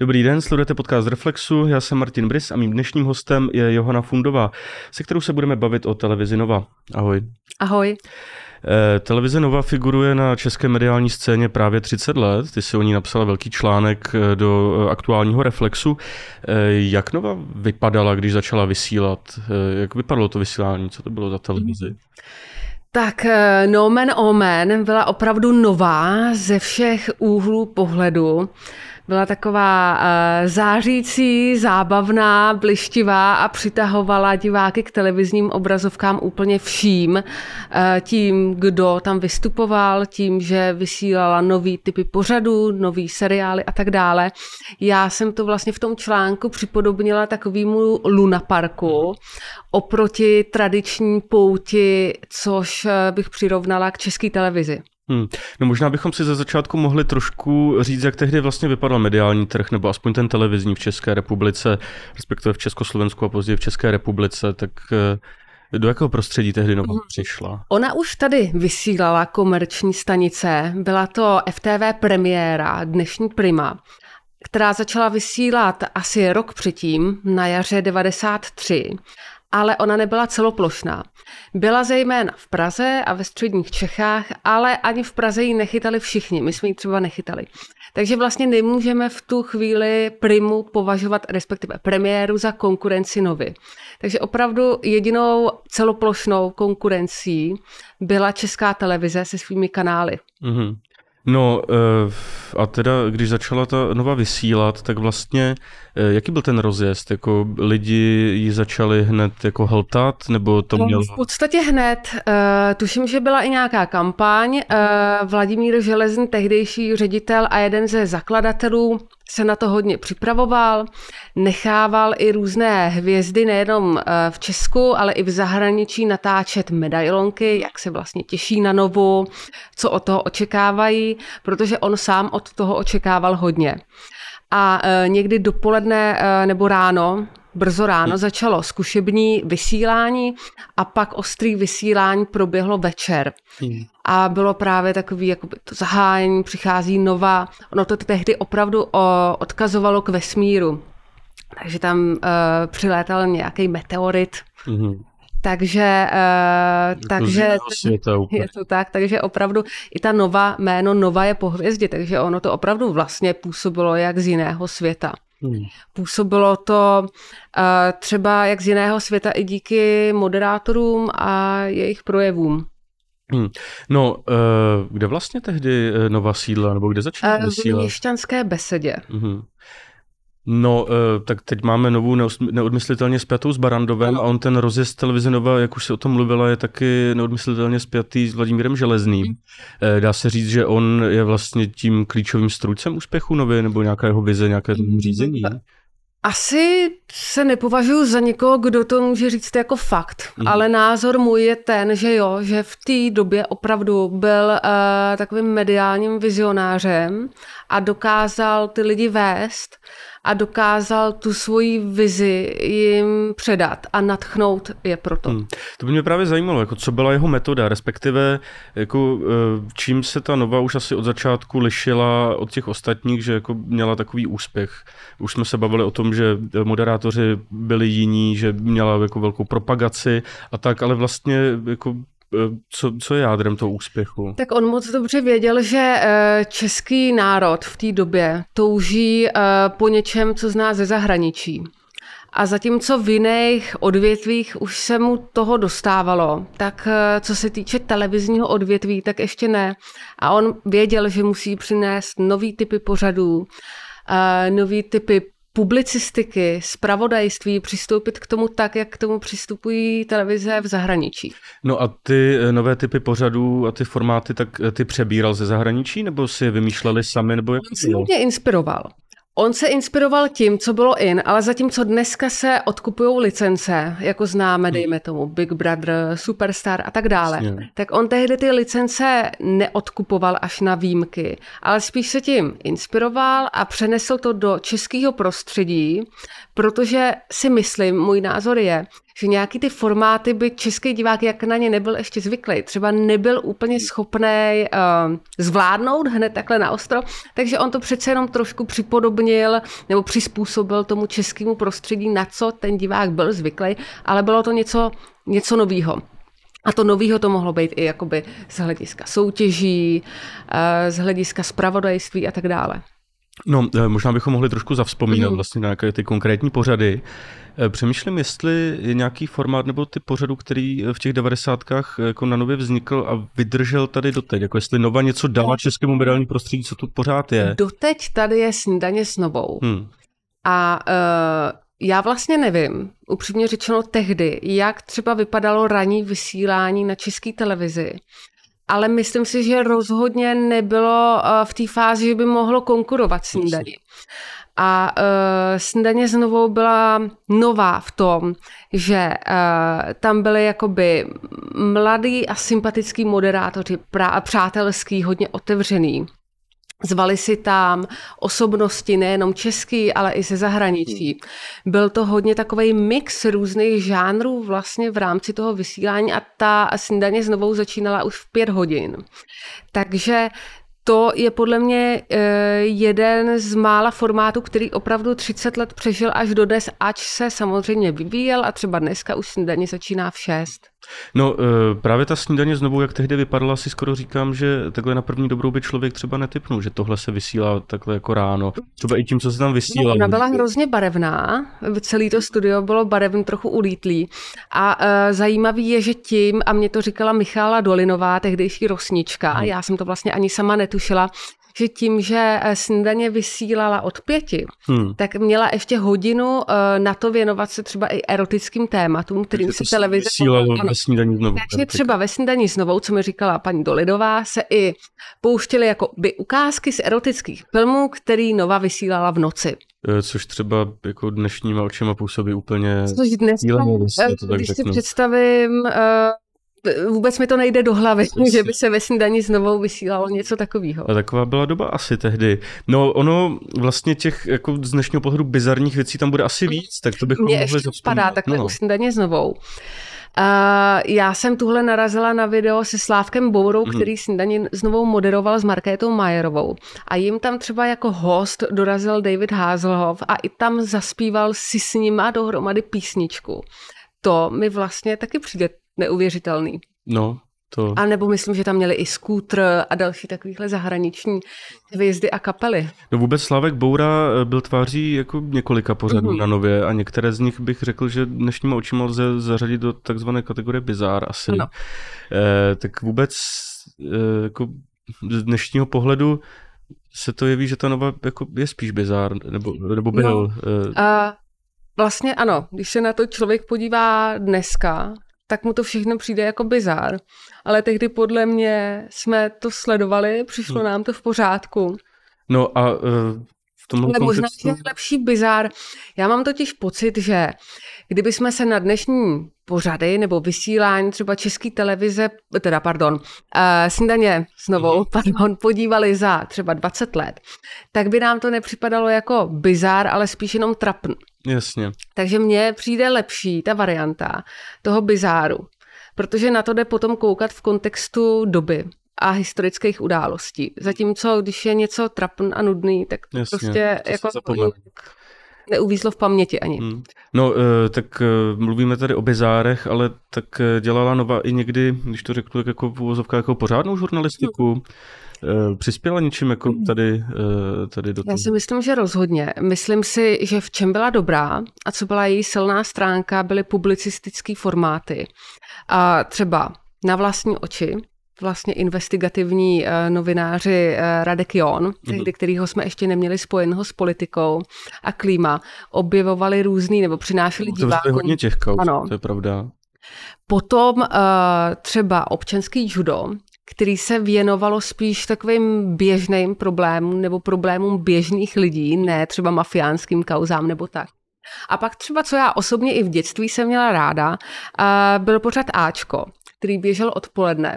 Dobrý den, sledujete podcast Reflexu, já jsem Martin Brys a mým dnešním hostem je Johana Fundová, se kterou se budeme bavit o televizi Nova. Ahoj. Ahoj. Eh, televize Nova figuruje na české mediální scéně právě 30 let. Ty si o ní napsala velký článek eh, do eh, aktuálního Reflexu. Jak Nova vypadala, když začala vysílat? Jak vypadalo to vysílání? Co to bylo za televizi? Tak No Man Omen byla opravdu nová ze všech úhlů pohledu. Byla taková uh, zářící, zábavná, blištivá a přitahovala diváky k televizním obrazovkám úplně vším. Uh, tím, kdo tam vystupoval, tím, že vysílala nový typy pořadů, nový seriály a tak dále. Já jsem to vlastně v tom článku připodobnila takovému lunaparku oproti tradiční pouti, což eh, bych přirovnala k české televizi. Hmm. No možná bychom si ze začátku mohli trošku říct, jak tehdy vlastně vypadal mediální trh, nebo aspoň ten televizní v České republice, respektive v Československu a později v České republice, tak eh, do jakého prostředí tehdy Nova hmm. přišla? Ona už tady vysílala komerční stanice, byla to FTV premiéra, dnešní Prima, která začala vysílat asi rok předtím, na jaře 93 ale ona nebyla celoplošná. Byla zejména v Praze a ve středních Čechách, ale ani v Praze ji nechytali všichni. My jsme ji třeba nechytali. Takže vlastně nemůžeme v tu chvíli primu považovat, respektive premiéru, za konkurenci novy. Takže opravdu jedinou celoplošnou konkurencí byla česká televize se svými kanály. Mm-hmm. No eh, a teda, když začala ta nova vysílat, tak vlastně jaký byl ten rozjezd? Jako lidi ji začali hned jako hltat, nebo to no, mělo... V podstatě hned. Uh, tuším, že byla i nějaká kampaň. Uh, Vladimír Železný, tehdejší ředitel a jeden ze zakladatelů, se na to hodně připravoval, nechával i různé hvězdy nejenom eh, v Česku, ale i v zahraničí natáčet medailonky, jak se vlastně těší na novu, co od toho očekávají, protože on sám od toho očekával hodně. A eh, někdy dopoledne eh, nebo ráno brzo ráno začalo zkušební vysílání a pak ostrý vysílání proběhlo večer. Hmm. A bylo právě takový, jako to zahájení, přichází nová, ono to tehdy opravdu o, odkazovalo k vesmíru. Takže tam uh, přilétal nějaký meteorit. Hmm. Takže, uh, takže světa je to tak, takže opravdu i ta nova jméno Nova je po hvězdě, takže ono to opravdu vlastně působilo jak z jiného světa. Hmm. Působilo to uh, třeba jak z jiného světa i díky moderátorům a jejich projevům. Hmm. No, uh, kde vlastně tehdy Nova sídla, nebo kde začala uh? V měšťanské besedě. Hmm. No, eh, tak teď máme novou neodmyslitelně spjatou s Barandovem a on ten rozjezd televize Nova, jak už se o tom mluvila, je taky neodmyslitelně spjatý s Vladimírem Železným. Mhm. Eh, dá se říct, že on je vlastně tím klíčovým strůjcem úspěchu Novy nebo nějaká jeho vize, nějaké mhm. řízení? Asi se nepovažuji za někoho, kdo to může říct jako fakt, mm. ale názor můj je ten, že jo, že v té době opravdu byl uh, takovým mediálním vizionářem a dokázal ty lidi vést a dokázal tu svoji vizi jim předat a natchnout je proto. Hmm. To by mě právě zajímalo, jako co byla jeho metoda, respektive jako, eh, čím se ta Nova už asi od začátku lišila od těch ostatních, že jako měla takový úspěch. Už jsme se bavili o tom, že moderátoři byli jiní, že měla jako velkou propagaci a tak, ale vlastně jako co, co je jádrem toho úspěchu? Tak on moc dobře věděl, že eh, český národ v té době touží eh, po něčem, co zná ze zahraničí. A zatímco v jiných odvětvích už se mu toho dostávalo, tak eh, co se týče televizního odvětví, tak ještě ne. A on věděl, že musí přinést nový typy pořadů, nový typy publicistiky, zpravodajství přistoupit k tomu tak, jak k tomu přistupují televize v zahraničí. No a ty eh, nové typy pořadů a ty formáty, tak eh, ty přebíral ze zahraničí, nebo si je vymýšleli sami, nebo jak On si mě inspiroval. On se inspiroval tím, co bylo in, ale zatímco dneska se odkupují licence, jako známe, hmm. dejme tomu Big Brother, Superstar a tak dále, Jasně. tak on tehdy ty licence neodkupoval až na výjimky, ale spíš se tím inspiroval a přenesl to do českého prostředí, protože si myslím, můj názor je, že nějaký ty formáty by český divák, jak na ně nebyl ještě zvyklý, třeba nebyl úplně schopný uh, zvládnout hned takhle na ostro, takže on to přece jenom trošku připodobnil nebo přizpůsobil tomu českému prostředí, na co ten divák byl zvyklý, ale bylo to něco, něco novýho. A to novýho to mohlo být i jakoby z hlediska soutěží, eh, z hlediska spravodajství a tak dále. No, eh, možná bychom mohli trošku zavzpomínat mm. vlastně na nějaké ty konkrétní pořady. Eh, přemýšlím, jestli je nějaký formát nebo ty pořadů, který v těch devadesátkách jako na nově vznikl a vydržel tady doteď. Jako jestli Nova něco dala českému mediální prostředí, co tu pořád je. Doteď tady je snídaně s Novou. Hmm. A uh, já vlastně nevím, upřímně řečeno tehdy, jak třeba vypadalo ranní vysílání na české televizi, ale myslím si, že rozhodně nebylo eh, v té fázi, že by mohlo konkurovat snídaní. A uh, snídaně znovu byla nová v tom, že uh, tam byly jakoby mladý a sympatický moderátoři, pra, přátelský, hodně otevřený. Zvali si tam osobnosti nejenom český, ale i ze zahraničí. Byl to hodně takový mix různých žánrů vlastně v rámci toho vysílání a ta snídaně znovu začínala už v pět hodin. Takže to je podle mě eh, jeden z mála formátů, který opravdu 30 let přežil až do dnes, ač se samozřejmě vyvíjel a třeba dneska už snídaně začíná v 6. No eh, právě ta snídaně znovu, jak tehdy vypadala, si skoro říkám, že takhle na první dobrou by člověk třeba netypnul, že tohle se vysílá takhle jako ráno. Třeba i tím, co se tam vysílá. No, ona byla hrozně barevná, celý to studio bylo barevný, trochu ulítlý. A uh, zajímavý je, že tím, a mě to říkala Michála Dolinová, tehdejší rosnička, hmm. já jsem to vlastně ani sama netušila, že tím, že eh, snídaně vysílala od pěti, hmm. tak měla ještě hodinu eh, na to věnovat se třeba i erotickým tématům, kterým se televize... Vysílalo ve snídaní znovu. Takže třeba ve snídaní znovu, co mi říkala paní Dolidová, se i pouštěly jako by ukázky z erotických filmů, který Nova vysílala v noci. Eh, což třeba jako dnešníma očima působí úplně Což dnes, když si představím vůbec mi to nejde do hlavy, že by se ve snídani znovu vysílalo něco takového. A taková byla doba asi tehdy. No ono vlastně těch jako z dnešního pohledu bizarních věcí tam bude asi víc, tak to bychom Mě mohli ještě spadá takhle no. u snídaně znovu. Uh, já jsem tuhle narazila na video se Slávkem Bourou, mm. který snídaní znovu moderoval s Markétou Majerovou. A jim tam třeba jako host dorazil David Hazelhoff a i tam zaspíval si s nima dohromady písničku. To mi vlastně taky přijde neuvěřitelný. No, to... A nebo myslím, že tam měli i skútr a další takovýhle zahraniční hvězdy a kapely. No vůbec Slavek Boura eh, byl tváří jako několika pořadů mm-hmm. na nově a některé z nich bych řekl, že dnešníma očima lze zařadit do takzvané kategorie bizár asi. No. Eh, tak vůbec eh, jako z dnešního pohledu se to jeví, že ta nova jako je spíš bizár, nebo, nebo byl. No. Eh... A vlastně ano, když se na to člověk podívá dneska, tak mu to všechno přijde jako bizár. Ale tehdy podle mě jsme to sledovali, přišlo hmm. nám to v pořádku. No a uh, v tomhle Ale možná je lepší bizár. Já mám totiž pocit, že kdyby jsme se na dnešní pořady nebo vysílání třeba české televize, teda pardon, uh, snídaně znovu, mhm. pardon, podívali za třeba 20 let, tak by nám to nepřipadalo jako bizár, ale spíš jenom trapn. Jasně. Takže mně přijde lepší ta varianta toho bizáru, protože na to jde potom koukat v kontextu doby a historických událostí. Zatímco, když je něco trapn a nudný, tak Jasně, prostě jako neuvízlo v paměti ani. Hmm. No, eh, tak eh, mluvíme tady o bizárech, ale tak eh, dělala Nova i někdy, když to řeknu, tak jako v úvozovkách jako pořádnou žurnalistiku. Hmm. Přispěla něčím jako hmm. tady, tady do toho? Já si myslím, že rozhodně. Myslím si, že v čem byla dobrá a co byla její silná stránka, byly publicistické formáty. A třeba na vlastní oči, vlastně investigativní uh, novináři Radek Jon, mm-hmm. kterýho jsme ještě neměli spojeného s politikou a klíma, objevovali různý nebo přinášeli no, divákům. To hodně těch kauz, ano. to je pravda. Potom třeba občanský judo, který se věnovalo spíš takovým běžným problémům nebo problémům běžných lidí, ne třeba mafiánským kauzám nebo tak. A pak třeba, co já osobně i v dětství jsem měla ráda, byl pořád Ačko, který běžel odpoledne.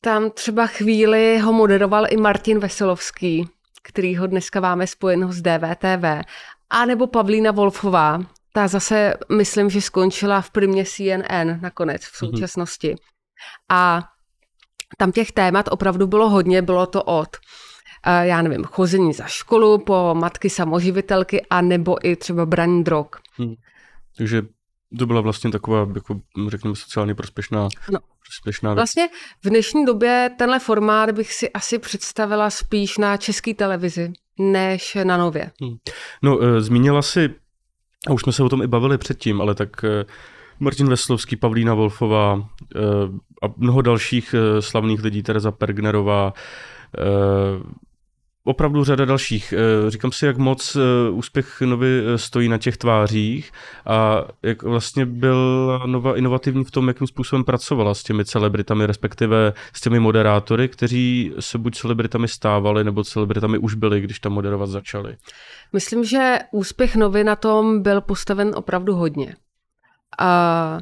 Tam třeba chvíli ho moderoval i Martin Veselovský, který ho dneska máme spojeného s DVTV, a nebo Pavlína Wolfová, ta zase myslím, že skončila v primě CNN nakonec v Mhm. současnosti. A tam těch témat opravdu bylo hodně, bylo to od eh, já nevím, chození za školu po matky samoživitelky a nebo i třeba braní drog. Takže to byla vlastně taková, jako, řekněme, sociálně prospěšná, No. prospěšná věc. Vlastně v dnešní době tenhle formát bych si asi představila spíš na české televizi, než na nově. No, eh, zmínila si, a už jsme se o tom i bavili předtím, ale tak eh, Martin Veslovský, Pavlína Wolfová a mnoho dalších eh, slavných lidí, Tereza Pergnerová, eh, opravdu řada dalších. Eh, Říkám si, jak moc úspěch Novy stojí na těch tvářích a jak vlastně byla Nova inovativní v tom, jakým způsobem pracovala s těmi celebritami, respektive s těmi moderátory, kteří se buď celebritami stávali, nebo celebritami už byli, když tam moderovat začali. Myslím, že úspěch novy na tom byl postaven opravdu hodně. A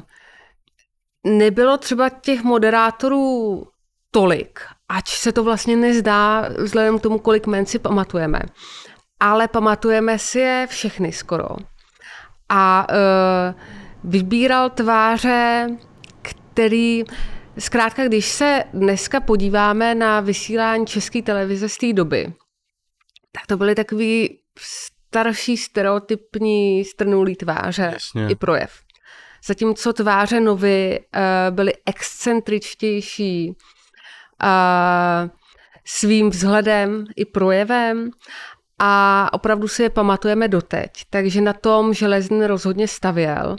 nebylo třeba těch moderátorů tolik, ač se to vlastně nezdá vzhledem k tomu, kolik men si pamatujeme. Ale pamatujeme si je všechny skoro. A uh, vybíral tváře, který Zkrátka, když se dneska podíváme na vysílání české televize z té doby, tak to byly takový starší, stereotypní, strnulý tváře Jasně. i projev. Zatímco tváře novy uh, byly excentričtější uh, svým vzhledem i projevem a opravdu si je pamatujeme doteď. Takže na tom Železný rozhodně stavěl.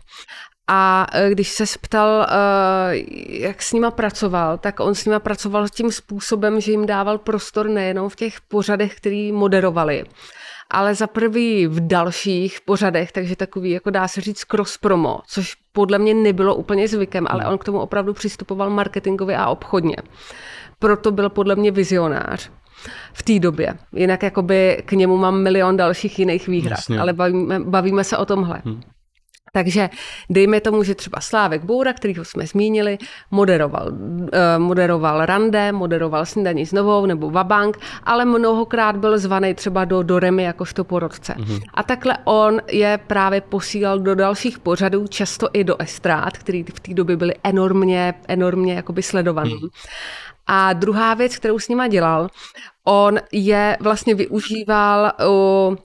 A eh, když se ptal, eh, jak s nima pracoval, tak on s nima pracoval tím způsobem, že jim dával prostor nejenom v těch pořadech, který moderovali, ale za prvý v dalších pořadech, takže takový, jako dá se říct, cross promo, což podle mě nebylo úplně zvykem, ale on k tomu opravdu přistupoval marketingově a obchodně. Proto byl podle mě vizionář v té době. Jinak jakoby k němu mám milion dalších jiných výhrad, Jasně. ale bavíme, bavíme se o tomhle. Hmm. Takže dejme tomu, že třeba Slávek Boura, kterýho jsme zmínili, moderoval, eh, moderoval Rande, moderoval Snídaní s novou nebo Vabank, ale mnohokrát byl zvaný třeba do Doremy jakožto porodce. Mm-hmm. A takhle on je právě posílal do dalších pořadů, často i do estrát, který v té době byly enormně, enormně jakoby sledovaný. Mm. A druhá věc, kterou s nima dělal, on je vlastně využíval uh,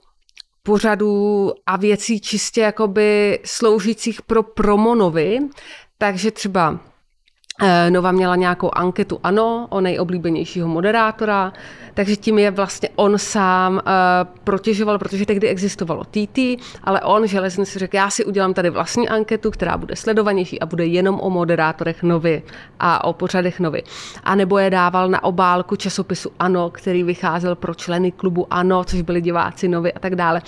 pořadů a věcí čistě jakoby sloužících pro promonovy, takže třeba Nova měla nějakou anketu ANO o nejoblíbenějšího moderátora, takže tím je vlastně on sám uh, protěžoval, protože tehdy existovalo TT, ale on, Železný, si řekl, já si udělám tady vlastní anketu, která bude sledovanější a bude jenom o moderátorech Novy a o pořadech Novy. A nebo je dával na obálku časopisu ANO, který vycházel pro členy klubu ANO, což byli diváci Novy a tak dále.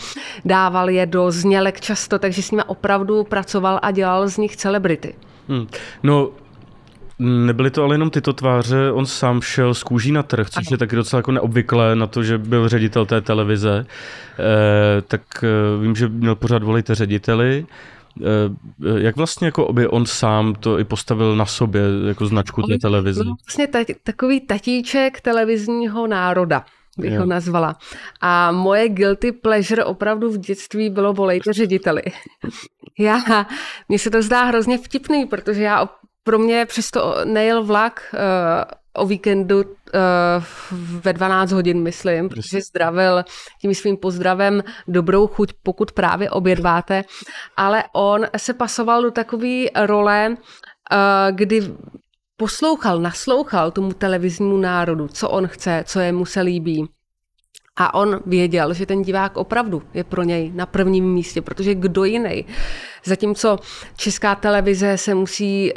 Dával je do znělek často, takže s nimi opravdu pracoval a dělal z nich celebrity. Hmm. No, Nebyly to ale jenom tyto tváře, on sám šel z kůží na trh, což ano. je taky docela jako neobvyklé na to, že byl ředitel té televize. E, tak e, vím, že měl pořád volejte řediteli. E, jak vlastně jako by on sám to i postavil na sobě jako značku té televize? No, vlastně tati, takový tatíček televizního národa bych jo. ho nazvala. A moje guilty pleasure opravdu v dětství bylo volejte řediteli. já, mně se to zdá hrozně vtipný, protože já pro mě přesto nejel vlak uh, o víkendu uh, ve 12 hodin, myslím, protože zdravil tím svým pozdravem dobrou chuť, pokud právě obědváte, ale on se pasoval do takové role, uh, kdy poslouchal, naslouchal tomu televiznímu národu, co on chce, co jemu se líbí. A on věděl, že ten divák opravdu je pro něj na prvním místě, protože kdo jiný. Zatímco česká televize se musí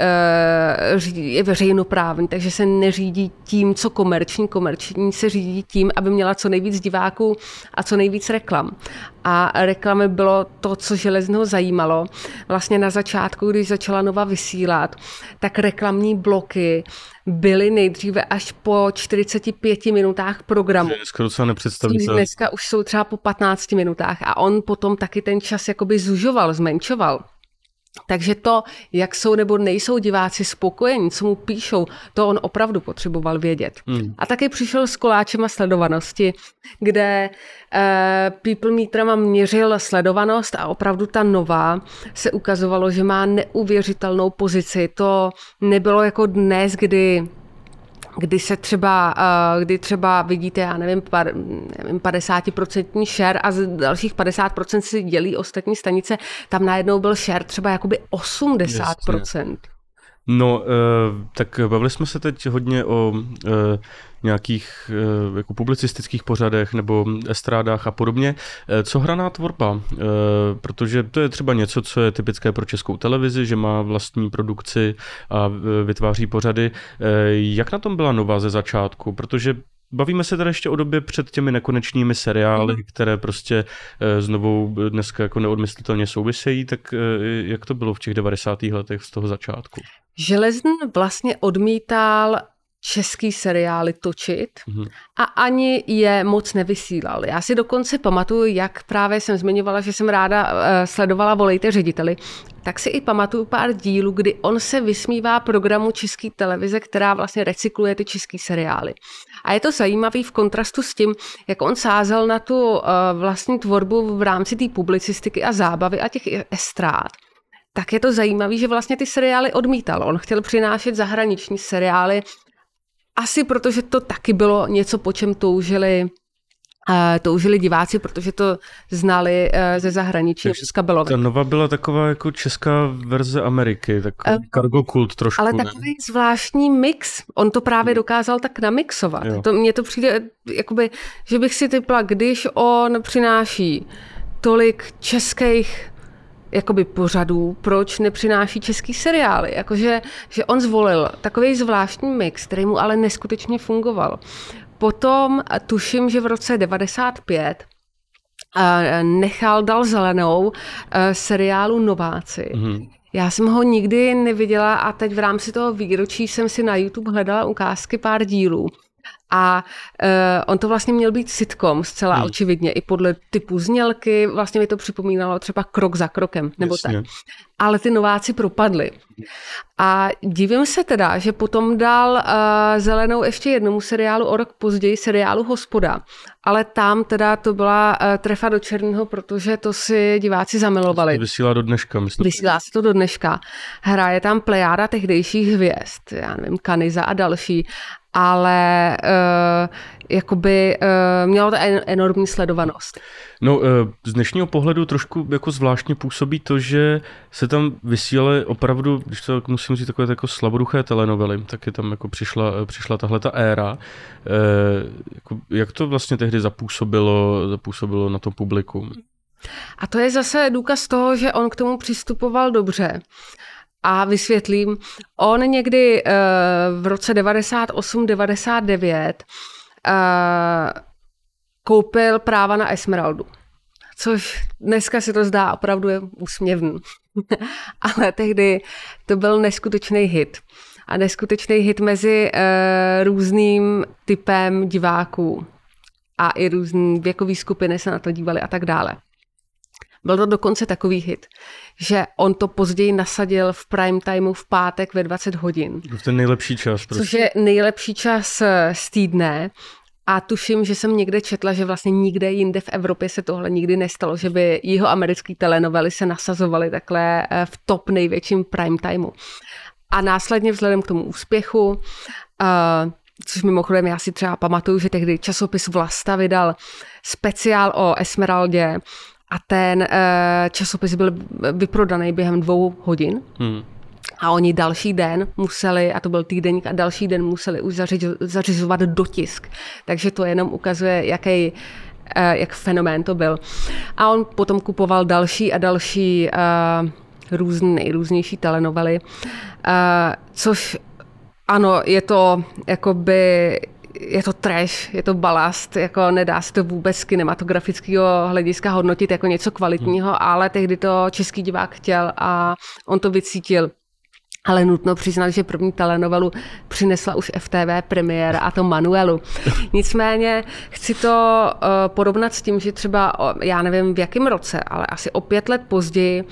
řídit, je veřejnoprávní, takže se neřídí tím, co komerční. Komerční se řídí tím, aby měla co nejvíc diváků a co nejvíc reklam. A reklamy bylo to, co Železného zajímalo. Vlastně na začátku, když začala Nova vysílat, tak reklamní bloky byly nejdříve až po 45 minutách programu. Dneska docela nepředstavitelné. Dneska už jsou třeba po 15 minutách a on potom taky ten čas jakoby zužoval, zmenšoval. Takže to, jak jsou nebo nejsou diváci spokojení, co mu píšou, to on opravdu potřeboval vědět. Hmm. A taky přišel s koláčem a sledovanosti, kde eh, People Meterama měřil sledovanost a opravdu ta nová se ukazovalo, že má neuvěřitelnou pozici. To nebylo jako dnes, kdy kdy se třeba, eh, kdy třeba vidíte, já nevím, nevím 50% share a z dalších 50% si dělí ostatní stanice, tam najednou byl share třeba jakoby 80%. Jasně. No, eh, tak bavili jsme se teď hodně o eh, nějakých eh, jako publicistických pořadech nebo estrádách a podobně. Co hraná tvorba? Protože to je třeba něco, co je typické pro českou televizi, že má vlastní produkci a vytváří pořady. Jak na tom byla Nova ze začátku? Protože Bavíme se tady ještě o době před těmi nekonečnými seriály, mm. které prostě znovu dneska jako neodmyslitelně souvisejí, tak jak to bylo v těch 90. letech z toho začátku? Železn vlastně odmítal český seriály točit mm-hmm. a ani je moc nevysílal. Já si dokonce pamatuju, jak právě jsem zmiňovala, že jsem ráda uh, sledovala Volejte řediteli, tak si i pamatuju pár dílů, kdy on se vysmívá programu České televize, která vlastně recykluje ty české seriály. A je to zajímavý v kontrastu s tím, jak on sázel na tu uh, vlastní tvorbu v rámci té publicistiky a zábavy a těch estrád tak je to zajímavé, že vlastně ty seriály odmítal. On chtěl přinášet zahraniční seriály, asi protože to taky bylo něco, po čem toužili Uh, toužili diváci, protože to znali uh, ze zahraničí. Takže ta Nova byla taková jako česká verze Ameriky, takový uh, cargo kult trošku. Ale ne? takový zvláštní mix. On to právě hmm. dokázal tak namixovat. To, mně to přijde, jakoby, že bych si typla, když on přináší tolik českých jakoby pořadů, proč nepřináší český seriály. Jakože že on zvolil takový zvláštní mix, který mu ale neskutečně fungoval. Potom tuším, že v roce 95 nechal, dal zelenou seriálu Nováci. Mm-hmm. Já jsem ho nikdy neviděla a teď v rámci toho výročí jsem si na YouTube hledala ukázky pár dílů. A uh, on to vlastně měl být sitcom zcela hmm. očividně, i podle typu znělky, vlastně mi to připomínalo třeba krok za krokem, nebo Jasně. tak. Ale ty nováci propadly. A divím se teda, že potom dal uh, zelenou ještě jednomu seriálu o rok později, seriálu Hospoda. Ale tam teda to byla uh, trefa do černého, protože to si diváci zamilovali. To vysílá do dneška, myslím. Vysílá se to do dneška. Hraje tam plejáda tehdejších hvězd, já nevím, Kaniza a další ale uh, jakoby uh, mělo to en- enormní sledovanost. No, uh, z dnešního pohledu trošku jako zvláštně působí to, že se tam vysílaly opravdu, když to musím říct, takové jako slaboduché telenovely, je tam jako přišla, přišla tahle ta éra. Uh, jako, jak to vlastně tehdy zapůsobilo, zapůsobilo na to publikum? A to je zase důkaz toho, že on k tomu přistupoval dobře. A vysvětlím, on někdy uh, v roce 98-99 uh, eh, koupil práva na Esmeraldu. Což dneska se to zdá opravdu je úsměvný. Ale tehdy to byl neskutečný hit. A neskutečný hit mezi uh, různým typem diváků. A i různé věkové skupiny se na to dívali a tak dále. Byl to dokonce takový hit, že on to později nasadil v prime timeu v pátek ve 20 hodin. V ten nejlepší čas. Prostě. Což je nejlepší čas eh, z týdne. A tuším, že jsem někde četla, že vlastně nikde jinde v Evropě se tohle nikdy nestalo, že by jeho americký telenovely se nasazovaly takhle eh, v top největším prime timeu. A následně vzhledem k tomu úspěchu, uh, což mimochodem já si třeba pamatuju, že tehdy časopis Vlasta vydal speciál o Esmeraldě, a ten uh, časopis byl vyprodaný během dvou hodin. Hmm. A oni další den museli, a to byl týdenník, a další den museli už zařizovat dotisk. Takže to jenom ukazuje, jaký uh, jak fenomén to byl. A on potom kupoval další a další uh, různé, nejrůznější telenovely, uh, což ano, je to jakoby je to trash, je to balast, jako nedá se to vůbec z kinematografického hlediska hodnotit jako něco kvalitního, hmm. ale tehdy to český divák chtěl a on to vycítil. Ale nutno přiznat, že první telenovelu přinesla už FTV premiér a to Manuelu. Nicméně chci to uh, porovnat s tím, že třeba, já nevím v jakém roce, ale asi o pět let později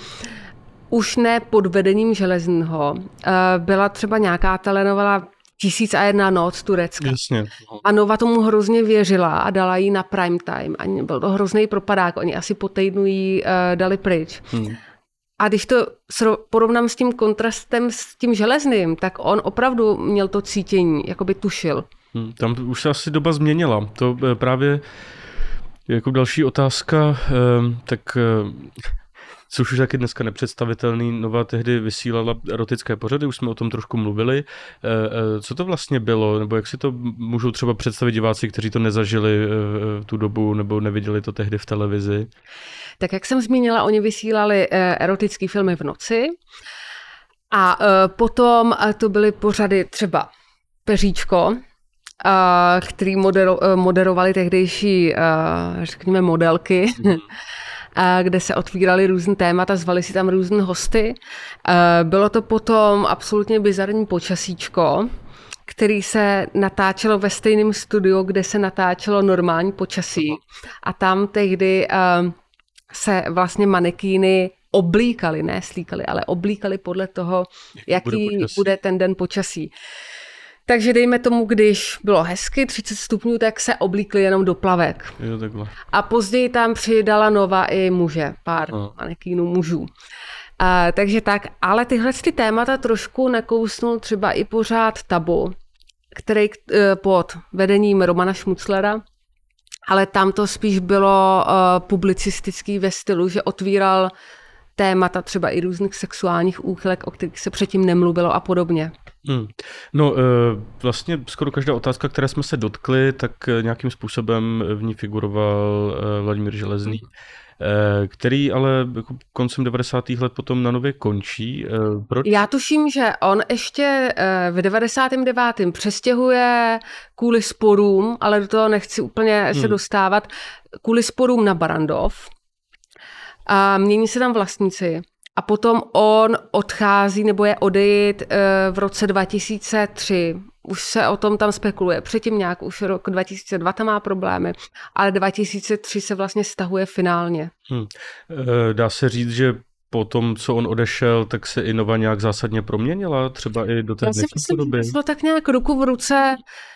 už ne pod vedením železného. Byla třeba nějaká telenovela Tisíc a jedna noc Turecka. Jasně. A Nova tomu hrozně věřila a dala ji na prime time. A byl to hrozný propadák. Oni asi po týdnu ji uh, dali pryč. Hmm. A když to porovnám s tím kontrastem s tím železným, tak on opravdu měl to cítění, jako by tušil. Hmm, tam už se asi doba změnila. To eh, právě jako další otázka, eh, tak což už taky dneska nepředstavitelný. Nova tehdy vysílala erotické pořady, už jsme o tom trošku mluvili. Eh, eh, co to vlastně bylo, nebo jak si to můžou třeba představit diváci, kteří to nezažili eh, v tu dobu nebo neviděli to tehdy v televizi? Tak jak jsem zmínila, oni vysílali erotické filmy v noci a potom to byly pořady třeba Peříčko, který moderovali tehdejší, řekněme, modelky. Mm kde se otvíraly různé témata, zvali si tam různé hosty. Bylo to potom absolutně bizarní počasíčko, který se natáčelo ve stejném studiu, kde se natáčelo normální počasí. A tam tehdy se vlastně manekýny oblíkali, ne slíkali, ale oblíkali podle toho, jaký, jaký bude, bude ten den počasí. Takže dejme tomu, když bylo hezky, 30 stupňů, tak se oblíkli jenom do plavek. Jo, takhle. A později tam přidala Nova i muže, pár no. manekínů mužů. A, takže tak, ale tyhle ty témata trošku nakousnul třeba i pořád tabu, který e, pod vedením Romana Šmuclera, ale tam to spíš bylo uh, publicistický ve stylu, že otvíral témata třeba i různých sexuálních úchylek, o kterých se předtím nemluvilo a podobně. Hmm. No, eh, vlastně skoro každá otázka, které jsme se dotkli, tak eh, nějakým způsobem v ní figuroval eh, Vladimír Železný, který ale jako koncem 90. let potom na nově končí. Proč? Já tuším, že on ještě v 99. přestěhuje kvůli sporům, ale do toho nechci úplně hmm. se dostávat, kvůli sporům na Barandov, a mění se tam vlastníci. A potom on odchází nebo je odejít eh, v roce 2003. Už se o tom tam spekuluje. Předtím nějak už rok 2002 tam má problémy, ale 2003 se vlastně stahuje finálně. Hmm. Dá se říct, že po tom, co on odešel, tak se i Nova nějak zásadně proměnila, třeba i do té dnešní doby? Já tak nějak ruku v ruce,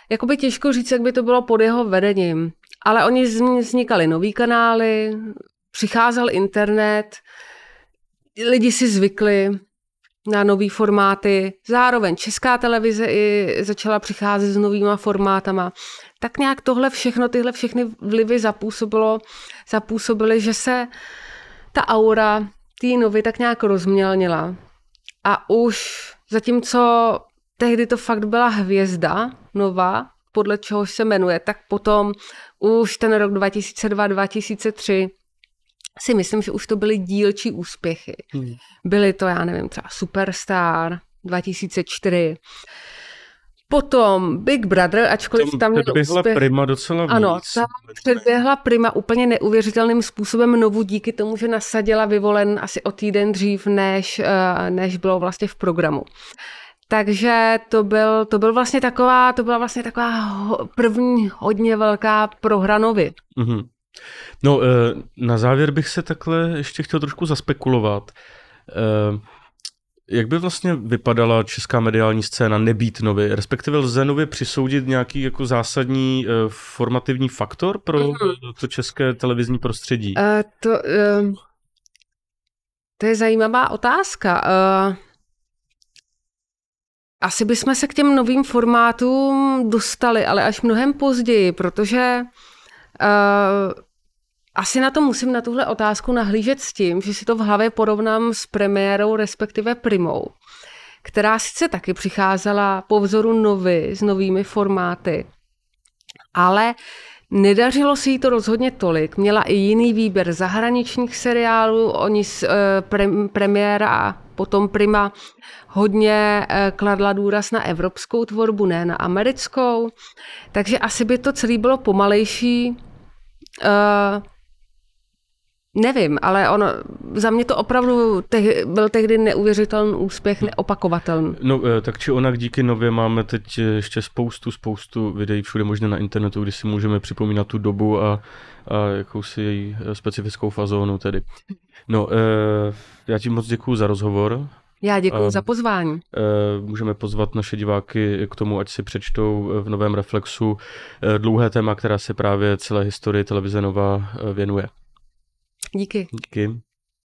jakoby těžko říct, jak by to bylo pod jeho vedením. Ale oni vznikali nový kanály, přicházel internet, lidi si zvykli na nové formáty. Zároveň česká televize i začala přicházet s novýma formátama. Tak nějak tohle všechno, tyhle všechny vlivy zapůsobilo, zapůsobily, že se ta aura té novy tak nějak rozmělnila. A už zatímco tehdy to fakt byla hvězda nová, podle čeho se jmenuje, tak potom už ten rok 2002-2003 si myslím, že už to byly dílčí úspěchy. Hmm. Byly to, já nevím, třeba Superstar 2004, Potom Big Brother, ačkoliv tam, tam měl úspěch. Prima docela víc. Ano, ta předběhla Prima úplně neuvěřitelným způsobem novu díky tomu, že nasadila vyvolen asi o týden dřív, než, eh, než bylo vlastně v programu. Takže to, byl, to byl vlastně taková, to byla vlastně taková první hodně velká prohra novy. Mm-hmm. No, eh, na závěr bych se takhle ještě chtěl trošku zaspekulovat. Eh, jak by vlastně vypadala česká mediální scéna nebýt nově? Respektive lze nově přisoudit nějaký jako zásadní eh, formativní faktor pro mm-hmm. to české televizní prostředí? Uh, to, uh, to je zajímavá otázka. Uh, asi bychom se k těm novým formátům dostali, ale až mnohem později, protože Uh, asi na to musím na tuhle otázku nahlížet s tím, že si to v hlavě porovnám s premiérou, respektive primou, která sice taky přicházela po vzoru novy s novými formáty, ale Nedařilo se jí to rozhodně tolik. Měla i jiný výběr zahraničních seriálů. Oni s, e, pre, premiéra a potom Prima hodně e, kladla důraz na evropskou tvorbu, ne na americkou. Takže asi by to celé bylo pomalejší. E, Nevím, ale on, za mě to opravdu te, byl tehdy neuvěřitelný úspěch, neopakovatelný. No, eh, tak či onak díky nově máme teď ještě spoustu, spoustu videí všude možné na internetu, kdy si můžeme připomínat tu dobu a, a jakousi její specifickou fazónu tedy. No, eh, já ti moc děkuji za rozhovor. Já děkuji za pozvání. Můžeme pozvat naše diváky k tomu, ať si přečtou v Novém Reflexu dlouhé téma, která se právě celé historii televize Nova věnuje. Díky. Díky.